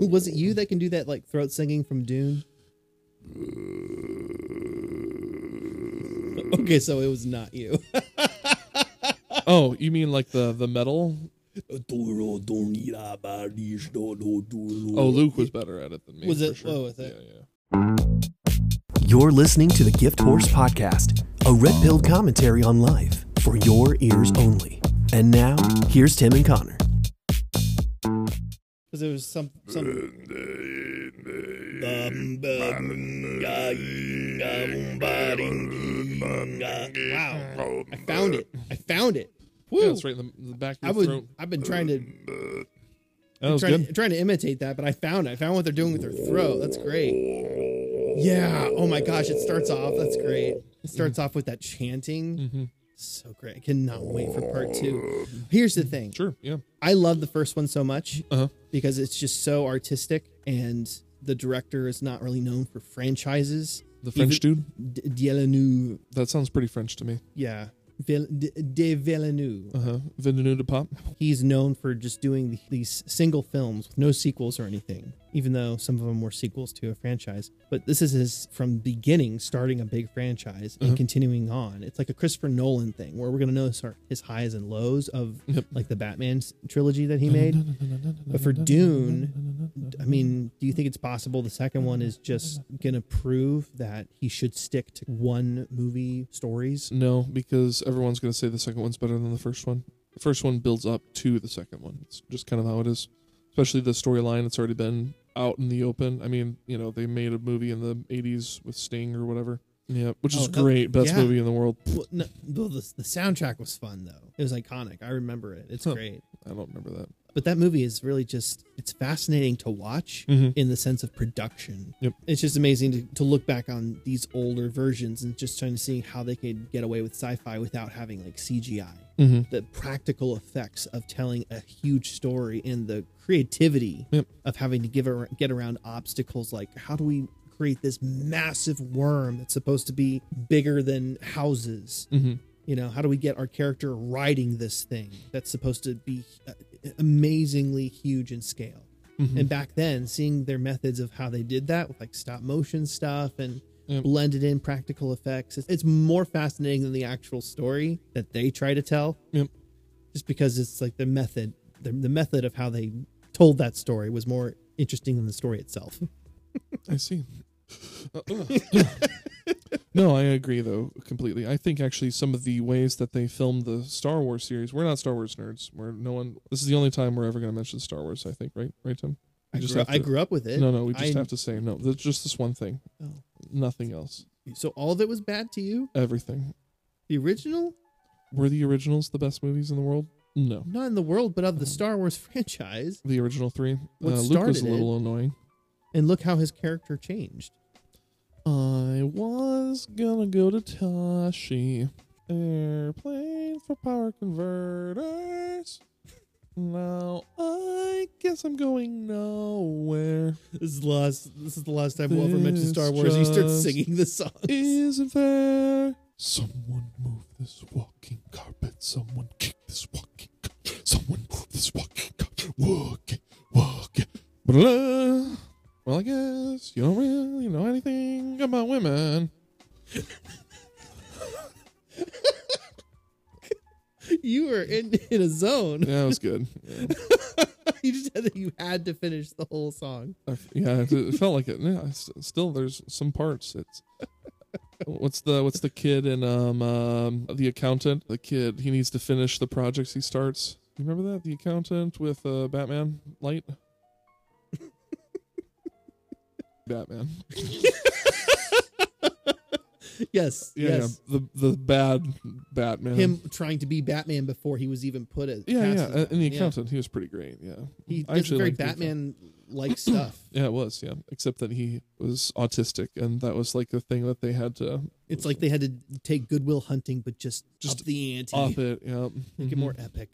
Was it you that can do that like throat singing from Dune? Okay, so it was not you. Oh, you mean like the the metal? Oh, Luke was better at it than me. Was it? Sure. Oh, was it? Yeah, yeah. You're listening to the Gift Horse Podcast, a red pilled commentary on life for your ears only. And now, here's Tim and Connor. Because it was some some. Wow! I found it. I found it. Woo! Yeah, right in the, the back I would. throat. I've been trying to That was trying, good. trying to imitate that, but I found it. I found what they're doing with their throat. That's great. Yeah. Oh my gosh! It starts off. That's great. It starts off with that chanting. Mm-hmm. So great. I cannot wait for part two. Here's the thing. Sure. Yeah. I love the first one so much Uh-huh. because it's just so artistic and the director is not really known for franchises. The French Even- dude. D- Villeneuve. That sounds pretty French to me. Yeah. Vill- D- De Villeneuve. Uh huh. Villeneuve de Pop. He's known for just doing these single films with no sequels or anything, even though some of them were sequels to a franchise. But this is his from beginning, starting a big franchise and Uh-huh. continuing on. It's like a Christopher Nolan thing where we're going to notice our, his highs and lows of Yep. like the Batman trilogy that he made. But for Dune, I mean, do you think it's possible the second one is just going to prove that he should stick to one movie stories? No, because everyone's going to say the second one's better than the first one. The first one builds up to the second one. It's just kind of how it is. Especially the storyline that's already been out in the open. I mean, you know, they made a movie in the 80s with Sting or whatever. Yeah, which is Oh, great. Best yeah. movie in the world. Well, no, the, the soundtrack was fun though. It was iconic. I remember it. It's Huh. great. I don't remember that. But that movie is really just it's fascinating to watch Mhm. in the sense of production. Yep. It's just amazing to, to look back on these older versions and just trying to see how they could get away with sci-fi without having like CGI. Mm-hmm. The practical effects of telling a huge story and the creativity Yep. of having to give get around obstacles like how do we create this massive worm that's supposed to be bigger than houses Mm-hmm. you know how do we get our character riding this thing that's supposed to be uh, amazingly huge in scale Mhm. and back then seeing their methods of how they did that with like stop motion stuff and Yep. blended in practical effects it's, it's more fascinating than the actual story that they try to tell Yep. just because it's like the method the, the method of how they told that story was more interesting than the story itself I see. Uh, no, I agree though completely. I think actually some of the ways that they filmed the Star Wars series, we're not Star Wars nerds. We're no one. This is the only time we're ever going to mention Star Wars. I think, right? Right, Tim? I, just grew, have I grew up with it No, no. We just I- have to say no. Just this one thing. Oh. Nothing else. so all of it was bad to you Everything. the original Were the originals the best movies in the world? No. not in the world but of the star wars franchise The original three. What uh, Luke was a little annoying. and look how his character changed I was gonna go to Tosche. Airplane for power converters. Now I guess I'm going nowhere. This is the last. This is the last time we'll ever mention Star Wars. He starts singing the song. Isn't fair. Someone move this walking carpet. Someone kick this walking carpet. Someone move this walking carpet. Walk it, walk it. Blah. Well, I guess you don't really know anything about women. You were in in a zone. Yeah, it was good. Yeah, you just had to, you had to finish the whole song. I yeah it, it felt like it. Yeah, still, there's some parts. It's what's the what's the kid in um, um the accountant? The kid he needs to finish the projects he starts. You remember that the accountant with uh, Batman light? Batman. Yes, Yeah, yes. yeah, the the bad Batman. Him trying to be Batman before he was even put as Yeah, yeah, as and the accountant, he was pretty great. Yeah, He I did actually very liked the accountant. Batman like stuff. Yeah, it was. Yeah, except that he was autistic, and that was like the thing that they had to It's like they had to take Goodwill Hunting, but just Just up the ante, off it. Yeah, make it Mhm. more epic.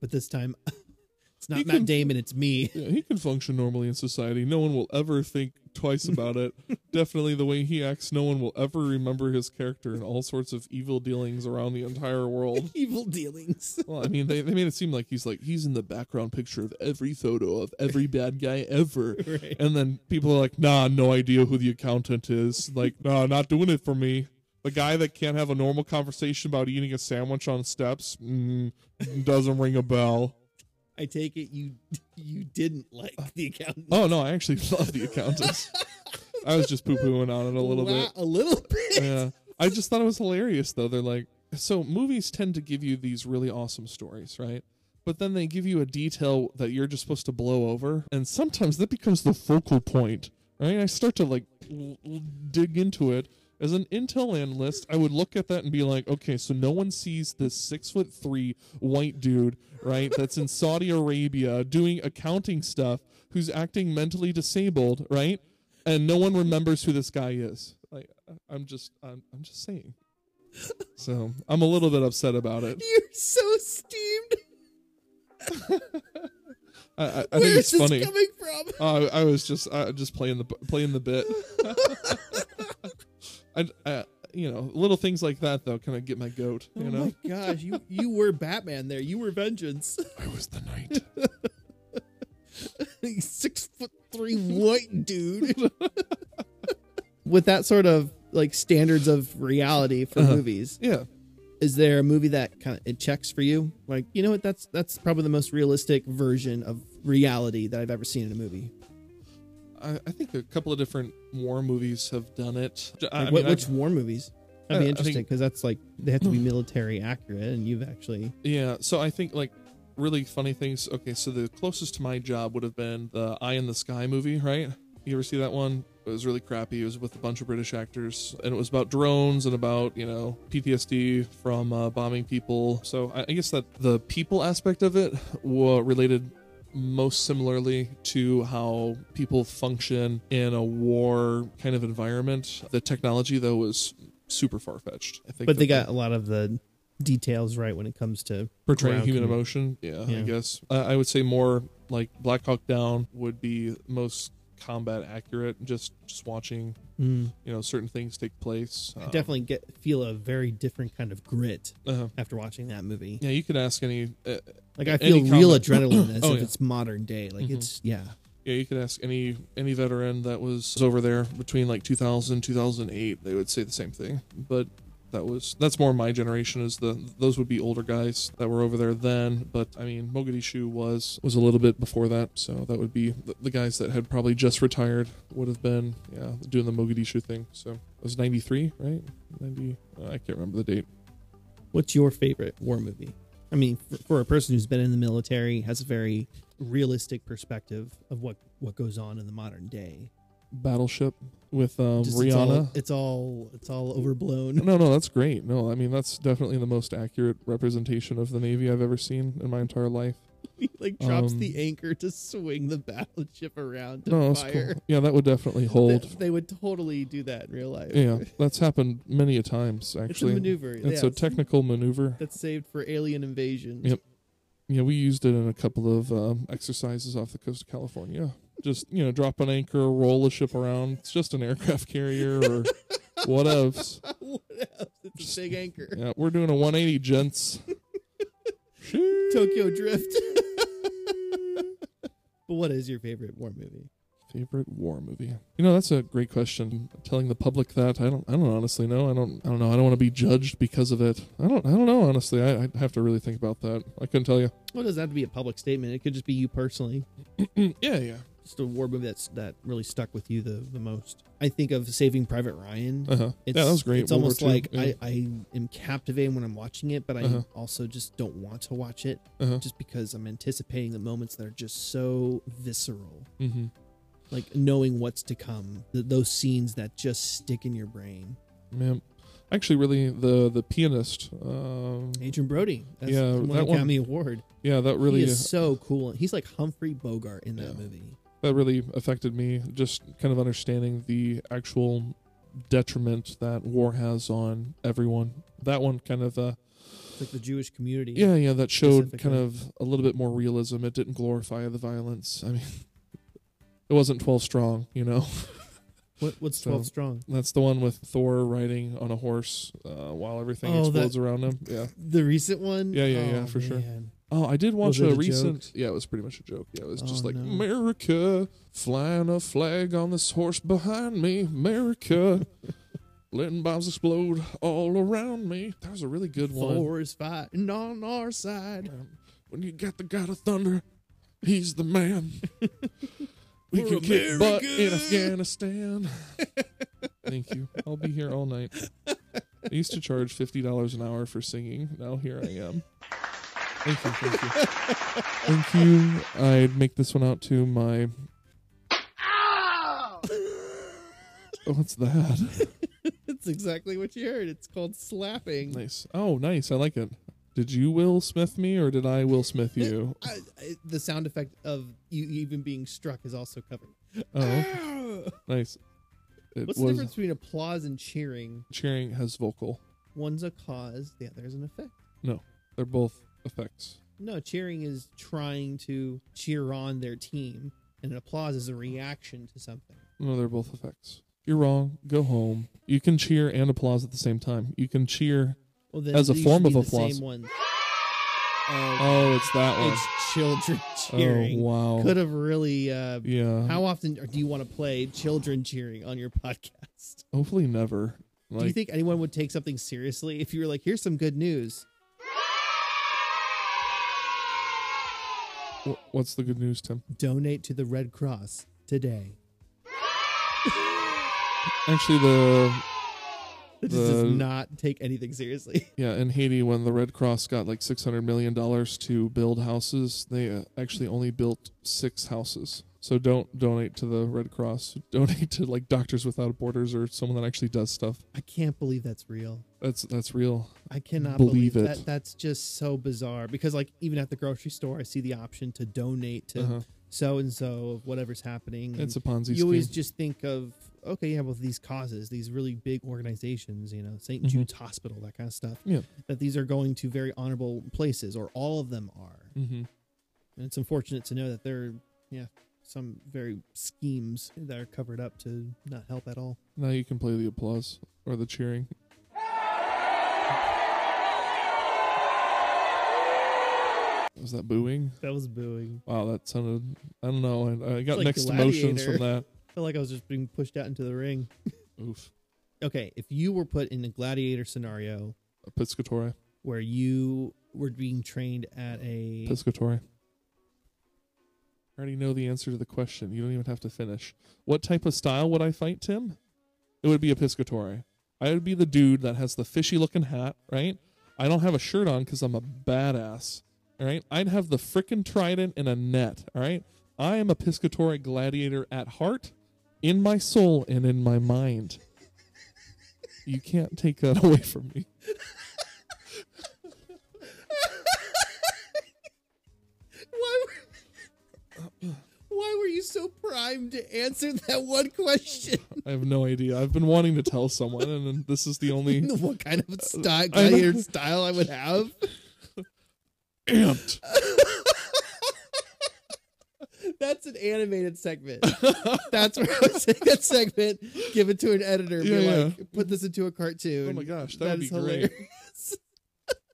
But this time, it's not He Matt can- Damon. It's me. Yeah, he can function normally in society. No one will ever think think twice about it. Definitely the way he acts, no one will ever remember his character and all sorts of evil dealings around the entire world. Evil dealings. Well, I mean, they, they made it seem like he's like he's in the background picture of every photo of every bad guy ever. Right. And then people are like, nah, no idea who the accountant is. Like, nah, not doing it for me. The guy that can't have a normal conversation about eating a sandwich on steps mm, doesn't ring a bell. I take it you you didn't like oh. the accountant. Oh no, I actually love the accountants. I was just poo pooing on it a little Wow, bit. A little bit. Yeah. I just thought it was hilarious though. They're like so movies tend to give you these really awesome stories, right? But then they give you a detail that you're just supposed to blow over, and sometimes that becomes the focal point, right? I start to like l- l- dig into it. As an intel analyst, I would look at that and be like, okay, so no one sees this six foot three white dude, right? That's in Saudi Arabia doing accounting stuff, who's acting mentally disabled, right? And no one remembers who this guy is. Like, I'm just, I'm, I'm just saying. So I'm a little bit upset about it. You're so steamed. I, I, I think Where it's is this funny. coming from? Uh, I was just uh, just playing the playing the bit. I, I, you know, little things like that though kind of get my goat. You oh know, my gosh, you you were Batman there. You were Vengeance. I was the knight. Six foot three white dude. With that sort of like standards of reality for Uh-huh. movies, yeah, is there a movie that kind of it checks for you? Like, you know what? That's that's probably the most realistic version of reality that I've ever seen in a movie. I, I think a couple of different war movies have done it. I- I Like, mean, what, I've- which war movies? That'd Uh, be I interesting because that's like they have to be military accurate, and you've actually Yeah, so I think like really funny things. Okay, so the closest to my job would have been the Eye in the Sky movie, right? You ever see that one? It was really crappy. It was with a bunch of British actors, and it was about drones and about you know PTSD from uh, bombing people. So I, I guess that the people aspect of it were related most similarly to how people function in a war kind of environment. The technology though was super far fetched. I think, but they got a lot of the details right when it comes to portraying human emotion. Yeah, I guess uh, I would say more like Black Hawk Down would be most combat accurate. Just just watching Mm. you know certain things take place. I Um, definitely get feel a very different kind of grit uh, after watching that movie. yeah, you could ask any. Uh, Like I feel real adrenaline as Oh, if yeah. it's modern day. Like Mhm. it's yeah. yeah, you could ask any any veteran that was over there between like 2000 2008. They would say the same thing. But that was that's more my generation. Is the those would be older guys that were over there then. But I mean, Mogadishu was was a little bit before that. So that would be the, the guys that had probably just retired would have been yeah doing the Mogadishu thing. So it was 93, right? 90. uh, I can't remember the date. What's your favorite war movie? I mean, for, for a person who's been in the military, has a very realistic perspective of what what goes on in the modern day. Battleship with um, Just it's all- Rihanna. It's all it's all overblown. No, no, that's great. No, I mean that's definitely the most accurate representation of the Navy I've ever seen in my entire life. he like drops Um, the anchor to swing the battleship around to No, that's fire. cool. Yeah, that would definitely hold. they would totally do that in real life. Yeah, that's happened many a times it's a actually. maneuver. It's yeah, a technical maneuver. that's saved for alien invasion. Yep. Yeah, we used it in a couple of um, exercises off the coast of California. Just you know, drop an anchor, roll a ship around. It's just an aircraft carrier or what else. what else? It's a big anchor. Yeah, we're doing a 180, gents. Tokyo Drift. but what is your favorite war movie? Favorite war movie? You know, that's a great question. Telling the public that I don't, I don't honestly know. I don't, I don't know. I don't want to be judged because of it. I don't, I don't know. Honestly, I, I'd have to really think about that. I couldn't tell you. Well, it doesn't have to be a public statement. It could just be you personally. yeah, yeah. Just a war movie that's that really stuck with you the, the most. I think of Saving Private Ryan. Uh huh. It's, Yeah, that was great. It's World almost like yeah. I, I am captivated when I'm watching it, but I Uh-huh. also just don't want to watch it Uh-huh. just because I'm anticipating the moments that are just so visceral. Mm-hmm. Like knowing what's to come, th- those scenes that just stick in your brain. Man, actually, really, the the pianist. Um, Adrien Brody, that's Yeah, that the one- Academy Award. yeah, that he really, is so cool. He's like Humphrey Bogart in that Yeah. movie. That really affected me. Just kind of understanding the actual detriment that war has on everyone. That one kind of, uh, like the Jewish community. yeah, yeah, that showed kind of a little bit more realism. It didn't glorify the violence. I mean, it wasn't twelve strong, you know. What, what's So- 12 strong? That's the one with Thor riding on a horse uh, while everything Oh, explodes that- around him. Yeah. The recent one? Yeah, yeah, yeah, Oh, for sure. Oh, I did watch Was it a a recent. joke? Yeah, it was pretty much a joke. Yeah, it was just Oh, like no. America flying a flag on this horse behind me. America letting bombs explode all around me. That was a really good one. Thor is fighting on our side. Um, when you got the God of Thunder, he's the man. we can kick butt in. Afghanistan. Thank you. I'll be here all night. I used to charge fifty dollars an hour for singing. Now here I am. Thank you, thank you, thank you. I'd make this one out to my. Oh, what's that? it's exactly what you heard. It's called slapping. Nice. Oh, nice. I like it. Did you Will Smith me or did I Will Smith you? I, I, the sound effect of you even being struck is also covered. Oh, nice. It What's the was difference between applause and cheering? cheering has vocal. One's a cause, the other is an effect. No, they're both effects. No, cheering is trying to cheer on their team, and an applause is a reaction to something. No, they're both effects. You're wrong. Go home. You can cheer and applause at the same time. You can cheer. Well, then As a form of applause. One. Oh, Oh, it's that one. it's children cheering. Oh, wow. Could have really. Uh, Yeah. How often do you want to play children cheering on your podcast? Hopefully never. Like, do you think anyone would take something seriously if you were like, "Here's some good news"? What's the good news, Tim? Donate to the Red Cross today. Actually, the It just does not take anything seriously. yeah in Haiti when the Red Cross got like six hundred million dollars to build houses, they uh, actually only built six houses. So don't donate to the Red Cross. Donate to like Doctors Without Borders or someone that actually does stuff. I can't believe that's real. That's that's real. I cannot Believe believe, it. that. That's just so bizarre. Because like even at the grocery store, I see the option to donate to Uh-huh. so and so of whatever's happening. It's a Ponzi you scheme. always just think of okay, yeah, well these causes, these really big organizations, you know, saint Mhm. Jude's Hospital, that kind of stuff. Yeah. That these are going to very honorable places, or all of them are. mm-hmm. And it's unfortunate to know that they're yeah, some very schemes that are covered up to not help at all. Now you can play the applause or the cheering. Was that booing? That was booing. Wow, that sounded. I don't know. I, I got like mixed emotions from that. I felt like I was just being pushed out into the ring. Oof. Okay, if you were put in a gladiator scenario a Piscatore. where you were being trained at a Piscatore. I already know the answer to the question. You don't even have to finish. What type of style would I fight, Tim? It would be a Piscatore. I would be the dude that has the fishy looking hat, right? I don't have a shirt on because I'm a badass. All right. I'd have the frickin' trident and a net. All right. I am a Piscatore gladiator at heart, in my soul, and in my mind. You can't take that away from me. Why were you so primed to answer that one question? I have no idea. I've been wanting to tell someone, and then this is the only what kind of style, I know. gladiator style I would have? amped. That's an animated segment. That's where I would take that segment, give it to an editor, and be Yeah, yeah. like, put this into a cartoon. Oh my gosh, that would be is great. hilarious.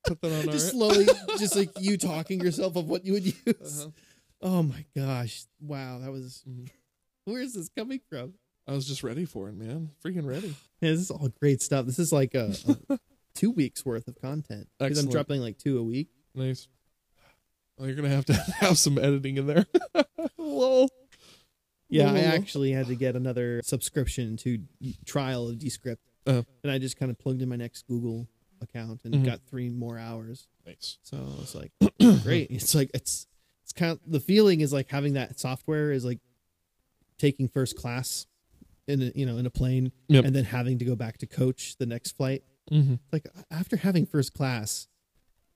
Put that on our. just slowly, just like you talking yourself of what you would use. Uh-huh. Oh my gosh! Wow, that was. Mhm. Where is this coming from? I was just ready for it, man. Freaking ready. Man, this is all great stuff. This is like a, a two weeks worth of content because I'm Excellent. dropping like two a week. Nice. Well, you're gonna have to have some editing in there. Lol. Yeah, I Lol. actually had to get another subscription to trial of Descript, Uh-huh. and I just kind of plugged in my next Google account and Mhm. got three more hours. Nice. So it's like great. It's like it's kind of the feeling is like having that software is like taking first class in a, you know in a plane Yep. and then having to go back to coach the next flight. Mm-hmm. Like after having first class,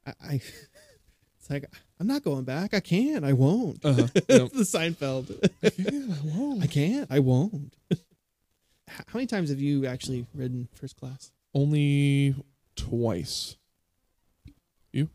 I, I it's like I'm not going back. I can't. I won't. Uh-huh. Yep. the Seinfeld. yeah, whoa. I can't. I won't. How many times have you actually ridden first class? Only twice. You?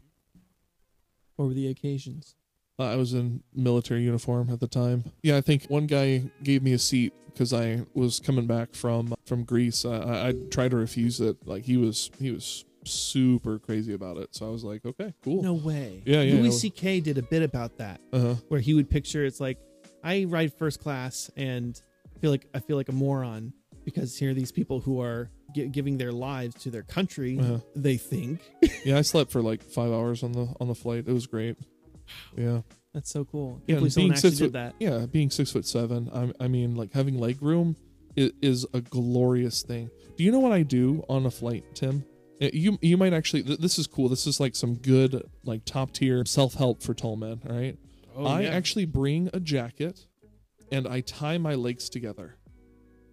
What were the occasions? I was in military uniform at the time. Yeah, I think one guy gave me a seat because I was coming back from from Greece. I, I, I tried to refuse it. Like he was he was super crazy about it. So I was like, okay, cool. No way. Yeah, yeah. Louis C.K. did a bit about that Uh-huh. where he would picture it's like I ride first class and feel like I feel like a moron because here are these people who are gi- giving their lives to their country. Uh-huh. They think Yeah, I slept for like five hours on the on the flight. It was great. Yeah. that's so cool. Yeah, Can't believe and someone being actually six did foot, that. yeah, being six foot seven, I, I mean, like having leg room is, is a glorious thing. Do you know what I do on a flight, Tim? Uh, You you might actually. th- This is cool. This is like some good like top tier self help for tall men. All right. Oh, I yeah. actually bring a jacket, and I tie my legs together.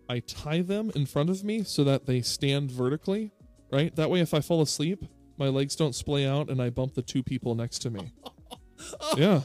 I tie them in front of me so that they stand vertically. Right. That way, if I fall asleep, my legs don't splay out, and I bump the two people next to me. yeah.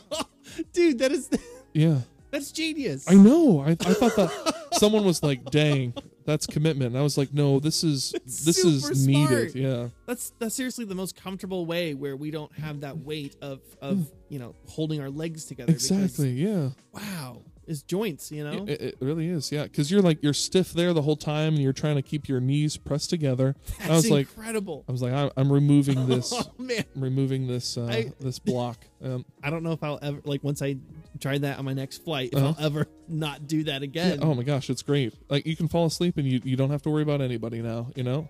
dude, that is Yeah. that's genius. I know. I, I thought that someone was like, "Dang, that's commitment." And I was like, "No, this is this super is needed." smart. Yeah, That's that's seriously the most comfortable way where we don't have that weight of of hmm. you know holding our legs together. because, exactly. Yeah, wow, is joints. You know. it, it really is. Yeah, because you're like you're stiff there the whole time, and you're trying to keep your knees pressed together. That's I was like, incredible. I was like, I'm, I'm removing this, oh man, I'm removing this, uh, I- this block. Um, I don't know if I'll ever like once I try that on my next flight, if Uh-huh. I'll ever not do that yeah, again. oh my gosh, it's great. Like you can fall asleep, and you you don't have to worry about anybody now. You know,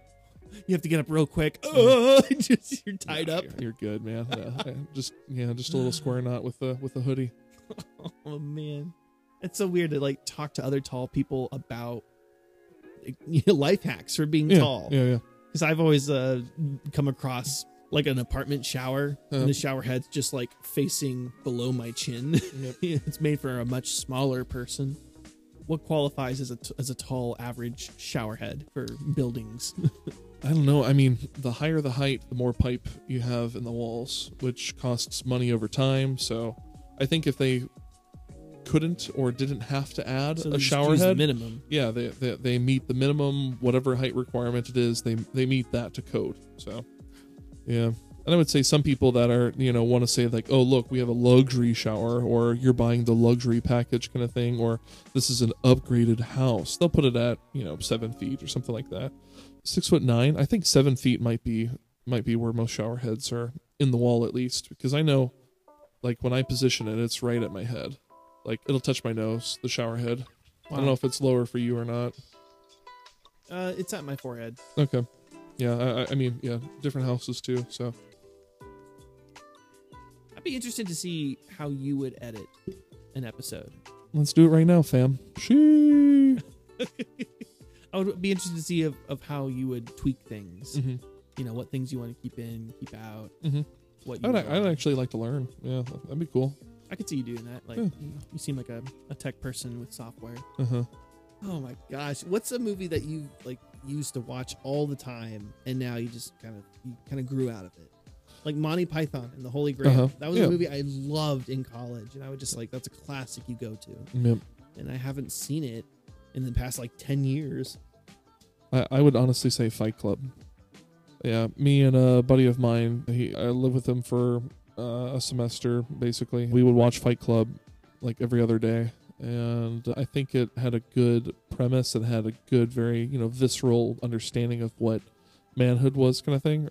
You have to get up real quick. Oh, just, you're tied Yeah, up. You're, you're good, man. Yeah, yeah, just yeah, just a little square knot with the with the hoodie. Oh man, it's so weird to like talk to other tall people about you know, life hacks for being Yeah, tall. yeah, yeah. Because I've always uh, come across like an apartment shower, Uh-huh. and the shower head's just like facing below my chin. Yep. it's made for a much smaller person. What qualifies as a t- as a tall average shower head for buildings? I don't know. I mean, the higher the height, the more pipe you have in the walls, which costs money over time. So, I think if they couldn't or didn't have to add So a shower head, minimum. yeah, they, they they meet the minimum whatever height requirement it is. They they meet that to code. So, yeah. And I would say some people that are you know want to say like, oh look, we have a luxury shower, or you're buying the luxury package kind of thing, or this is an upgraded house. They'll put it at you know seven feet or something like that. Six foot nine. I think seven feet might be might be where most shower heads are in the wall at least because I know, like when I position it, it's right at my head. Like it'll touch my nose, the shower head. I don't know if it's lower for you or not. Uh, it's at my forehead. Okay. Yeah, I, I- mean, yeah, different houses too. So I'd be interested to see how you would edit an episode. let's do it right now, fam. Shee. I would be interested to see of, of how you would tweak things. hmm You know, what things you want to keep in, keep out. hmm What you I'd, I'd actually like to learn. Yeah, that'd be cool. I could see you doing that. Like, Yeah. you, you seem like a, a tech person with software. Uh huh. Oh my gosh, what's a movie that you like used to watch all the time, and now you just kind of you kind of grew out of it? Like Monty Python and the Holy Grail. Uh-huh. That was Yeah. a movie I loved in college, and I would just like that's a classic you go to. Yep. And I haven't seen it in the past like ten years. I, I would honestly say Fight Club. Yeah, me and a buddy of mine. He I lived with him for uh, a semester. Basically, we would watch Fight Club like every other day, and I think it had a good premise. It had a good, very you know visceral understanding of what manhood was, kind of thing.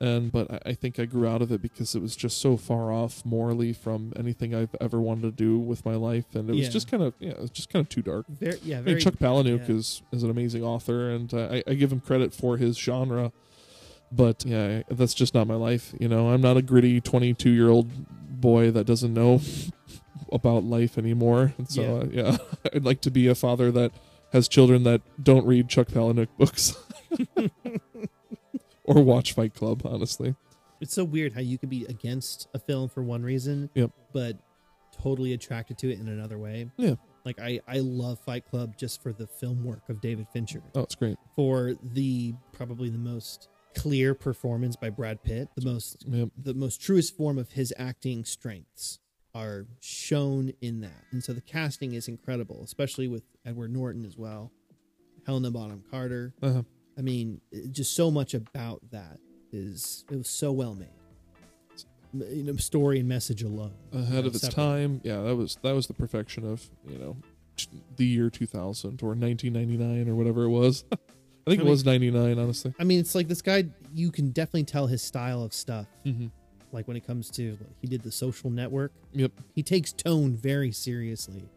And but I, I think I grew out of it because it was just so far off morally from anything I've ever wanted to do with my life, and it was Yeah. just kind of yeah, it was just kind of too dark. Very, yeah, I mean. Chuck Palahniuk yeah. is is an amazing author, and uh, I, I give him credit for his genre. But yeah, that's just not my life. You know, I'm not a gritty 22 year old boy that doesn't know about life anymore. And so uh, yeah, I'd like to be a father that has children that don't read Chuck Palahniuk books or watch Fight Club. Honestly, It's so weird how you could be against a film for one reason, Yep. but totally attracted to it in another way. Yeah. Like I, I love Fight Club just for the film work of David Fincher. oh, it's great. For the probably the most clear performance by Brad Pitt, the most Yeah, the most truest form of his acting strengths are shown in that. And so the casting is incredible, especially with Edward Norton as well. Helena Bonham Carter. uh-huh. I mean, just so much about that is it was so well made. you know, story and message alone. ahead you know, of its separate. time. Yeah, that was that was the perfection of you know the year 2000 or 1999 or whatever it was. I think I it mean- was 99, honestly. I mean, it's like this guy. You can definitely tell his style of stuff. Mm-hmm. Like when it comes to he did the Social Network. Yep, He takes tone very seriously.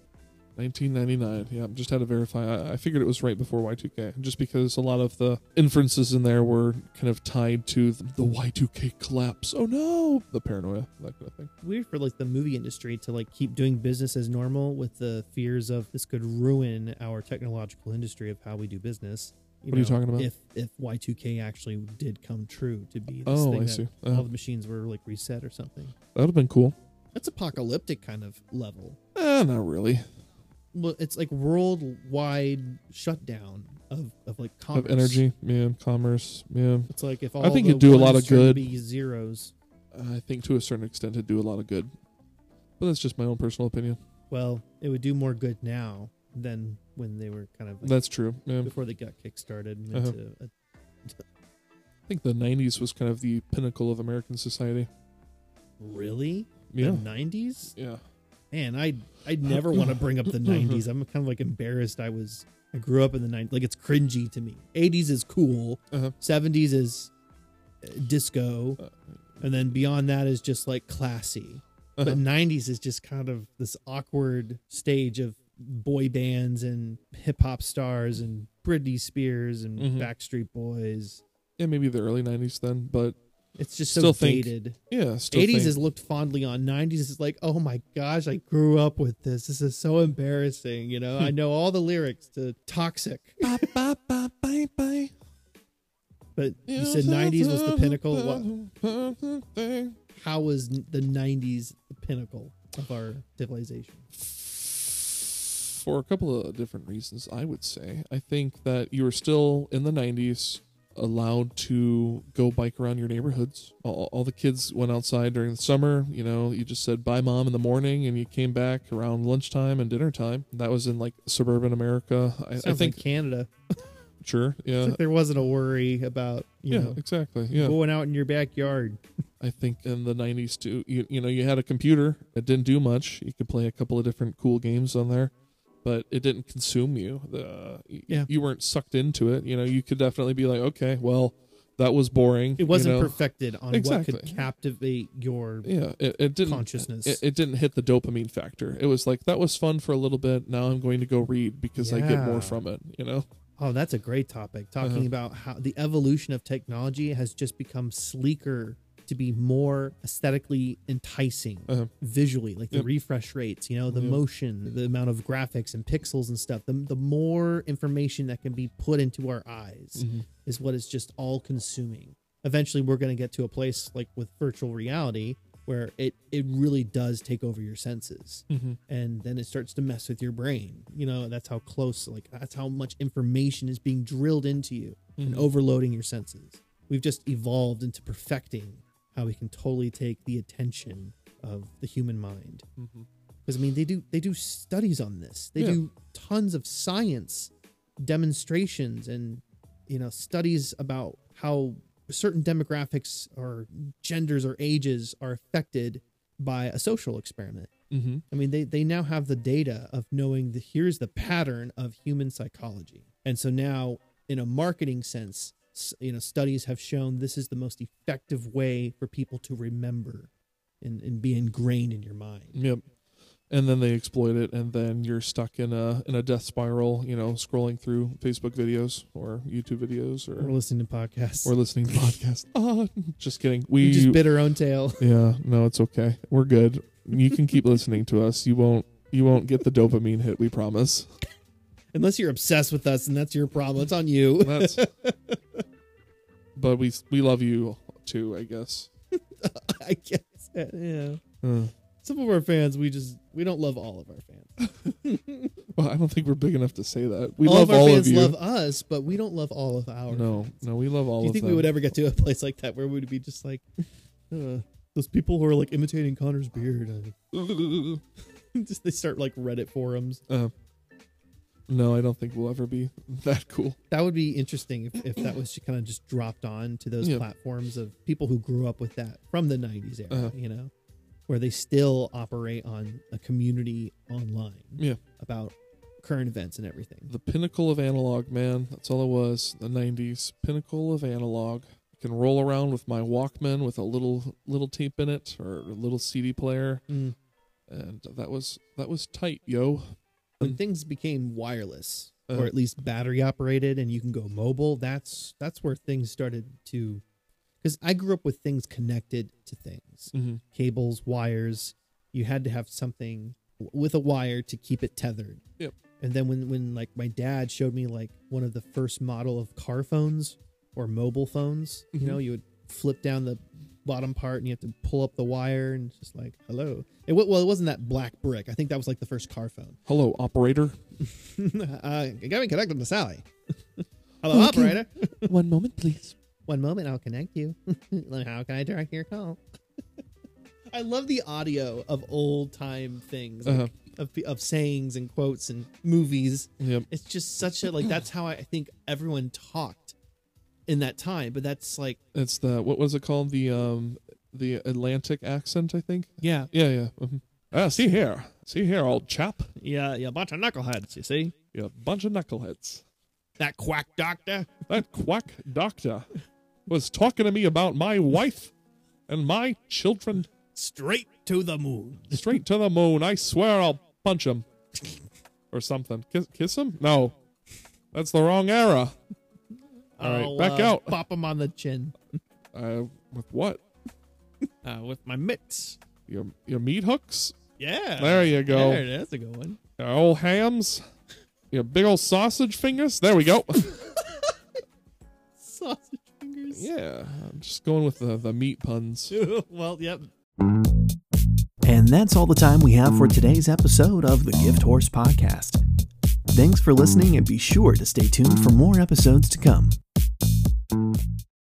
1999. Yeah, just had to verify. I, I figured it was right before Y2K, just because a lot of the inferences in there were kind of tied to the, the Y2K collapse. Oh no, the paranoia, that kind of thing. Weird for like the movie industry to like keep doing business as normal with the fears of this could ruin our technological industry of how we do business. What are you talking about? If if Y2K actually did come true to be this Oh, thing I that see. all Uh, the machines were like reset or something. that would have been cool. That's apocalyptic kind of level. Eh, not really. Well, it's like worldwide shutdown of, of like commerce. Of energy, yeah, commerce, yeah. It's like if all I think the it'd do a lot of good. Be zeros. I think to a certain extent it'd do a lot of good. But that's just my own personal opinion. Well, it would do more good now than when they were kind of like That's true. Yeah. before they got kickstarted Uh-huh. into a, I think the 90s was kind of the pinnacle of American society. really Yeah. the nineties. Yeah. Man, I I never want to bring up the nineties. I'm kind of like embarrassed. I was I grew up in the nineties. Like it's cringy to me. Eighties is cool. Uh-huh. Seventies is uh, disco, Uh, and then beyond that is just like classy. Uh-huh. But nineties is just kind of this awkward stage of boy bands and hip hop stars and Britney Spears and Mhm. Backstreet Boys. yeah, maybe the early 90s then, but It's just so Still think- dated. yeah, still 80s think, is looked fondly on 90s is like oh my gosh i grew up with this this is so embarrassing you know i know all the lyrics to toxic Ba, ba, ba, bye, bye. but you said 90s was the pinnacle what, how was the 90s the pinnacle of our civilization For a couple of different reasons, I would say. I think that you were still in the 90s allowed to go bike around your neighborhoods. All, all the kids went outside during the summer. You know, you just said bye, mom, in the morning, and you came back around lunchtime and dinner time. That was in like suburban America. I, I think, like canada sure, yeah, like there wasn't a worry about you yeah, know exactly, yeah. going out in your backyard I think in the 90s too. You, you know, you had a computer. It didn't do much. You could play a couple of different cool games on there, but it didn't consume you. The Yeah. you weren't sucked into it. You know, you could definitely be like, okay, well, that was boring. it wasn't you know? perfected on Exactly. what could captivate your Yeah, it, it didn't consciousness It, it didn't hit the dopamine factor. It was like that was fun for a little bit. Now I'm going to go read because I get more from it. You know, Oh, that's a great topic. Talking Uh-huh. about how the evolution of technology has just become sleeker to be more aesthetically enticing Uh-huh. visually, like the Yep. refresh rates, you know, the Yep. motion, the amount of graphics and pixels and stuff. The, the more information that can be put into our eyes Mhm. is what is just all consuming. Eventually, we're going to get to a place like with virtual reality where it, it really does take over your senses Mhm. and then it starts to mess with your brain. You know, that's how close, like, that's how much information is being drilled into you and Mhm. overloading your senses. We've just evolved into perfecting how we can totally take the attention of the human mind. Because I mean, they do they do studies on this. They Yeah. do tons of science demonstrations and you know studies about how certain demographics or genders or ages are affected by a social experiment. Mhm. I mean, they, they now have the data of knowing that here's the pattern of human psychology. And so now, in a marketing sense, you know, studies have shown this is the most effective way for people to remember and, and be ingrained in your mind. Yep. And then they exploit it, and then you're stuck in a in a death spiral. You know, scrolling through Facebook videos or YouTube videos Or or listening to podcasts. or listening to podcasts. Oh, just kidding. We we just bit our own tail. yeah, no, it's okay. We're good. You can keep listening to us. You won't you won't get the dopamine hit. We promise. Unless you're obsessed with us and that's your problem. It's on you. That's. but we we love you too. I guess. I guess. Yeah. Uh, Some of our fans, we just, we don't love all of our fans. well, I don't think we're big enough to say that. We all love of our all fans of you. love us, but we don't love all of our no, no, we love all Do you think them. we would ever get to a place like that where we would be just like uh, those people who are like imitating Connor's beard? uh, just they start like Reddit forums. Uh, No, I don't think we'll ever be that cool. That would be interesting if, if that was kind of just dropped on to those Yeah. platforms of people who grew up with that from the 90s era, Uh-huh. you know, where they still operate on a community online Yeah. about current events and everything. The pinnacle of analog, man. That's all it was. The 90s. Pinnacle of analog. I can roll around with my Walkman with a little little tape in it or a little CD player Mm. and that was that was tight, yo. When things became wireless Uh, or at least battery operated and you can go mobile, that's that's where things started to because I grew up with things connected to things. Mhm. cables, wires. You had to have something with a wire to keep it tethered. Yep. And then when when like my dad showed me like one of the first model of car phones or mobile phones, Mhm. you know, you would flip down the bottom part and you have to pull up the wire and it's just like hello. It well, it wasn't that black brick. I think that was like the first car phone. Hello, operator. uh, got me connected to Sally. hello, Okay. operator. One moment, please. One moment, I'll connect you. How can I direct your call? I love the audio of old time things, like, Uh-huh. of, of sayings and quotes and movies. Yep. It's just such a like. That's how I think everyone talked in that time. But that's like, It's the what was it called? The um the Atlantic accent, I think. yeah, Yeah, yeah. mhm. Ah, see here. See here, old chap. yeah, yeah, a bunch of knuckleheads. You see You bunch of knuckleheads. that quack doctor? That quack doctor was talking to me about my wife and my children Straight to the moon. straight to the moon. I swear I'll punch him or something. Kiss, kiss him? No, that's the wrong era. All right, I'll, back uh, out. Pop him on the chin Uh, with what? uh, with my mitts. Your your meat hooks? Yeah, There you go. There, that's a good one. Your old hams? Your big old sausage fingers? There we go. Sausage fingers. yeah, I'm just going with the the meat puns. well, yep. And that's all the time we have for today's episode of the Gift Horse Podcast. Thanks for listening and be sure to stay tuned for more episodes to come you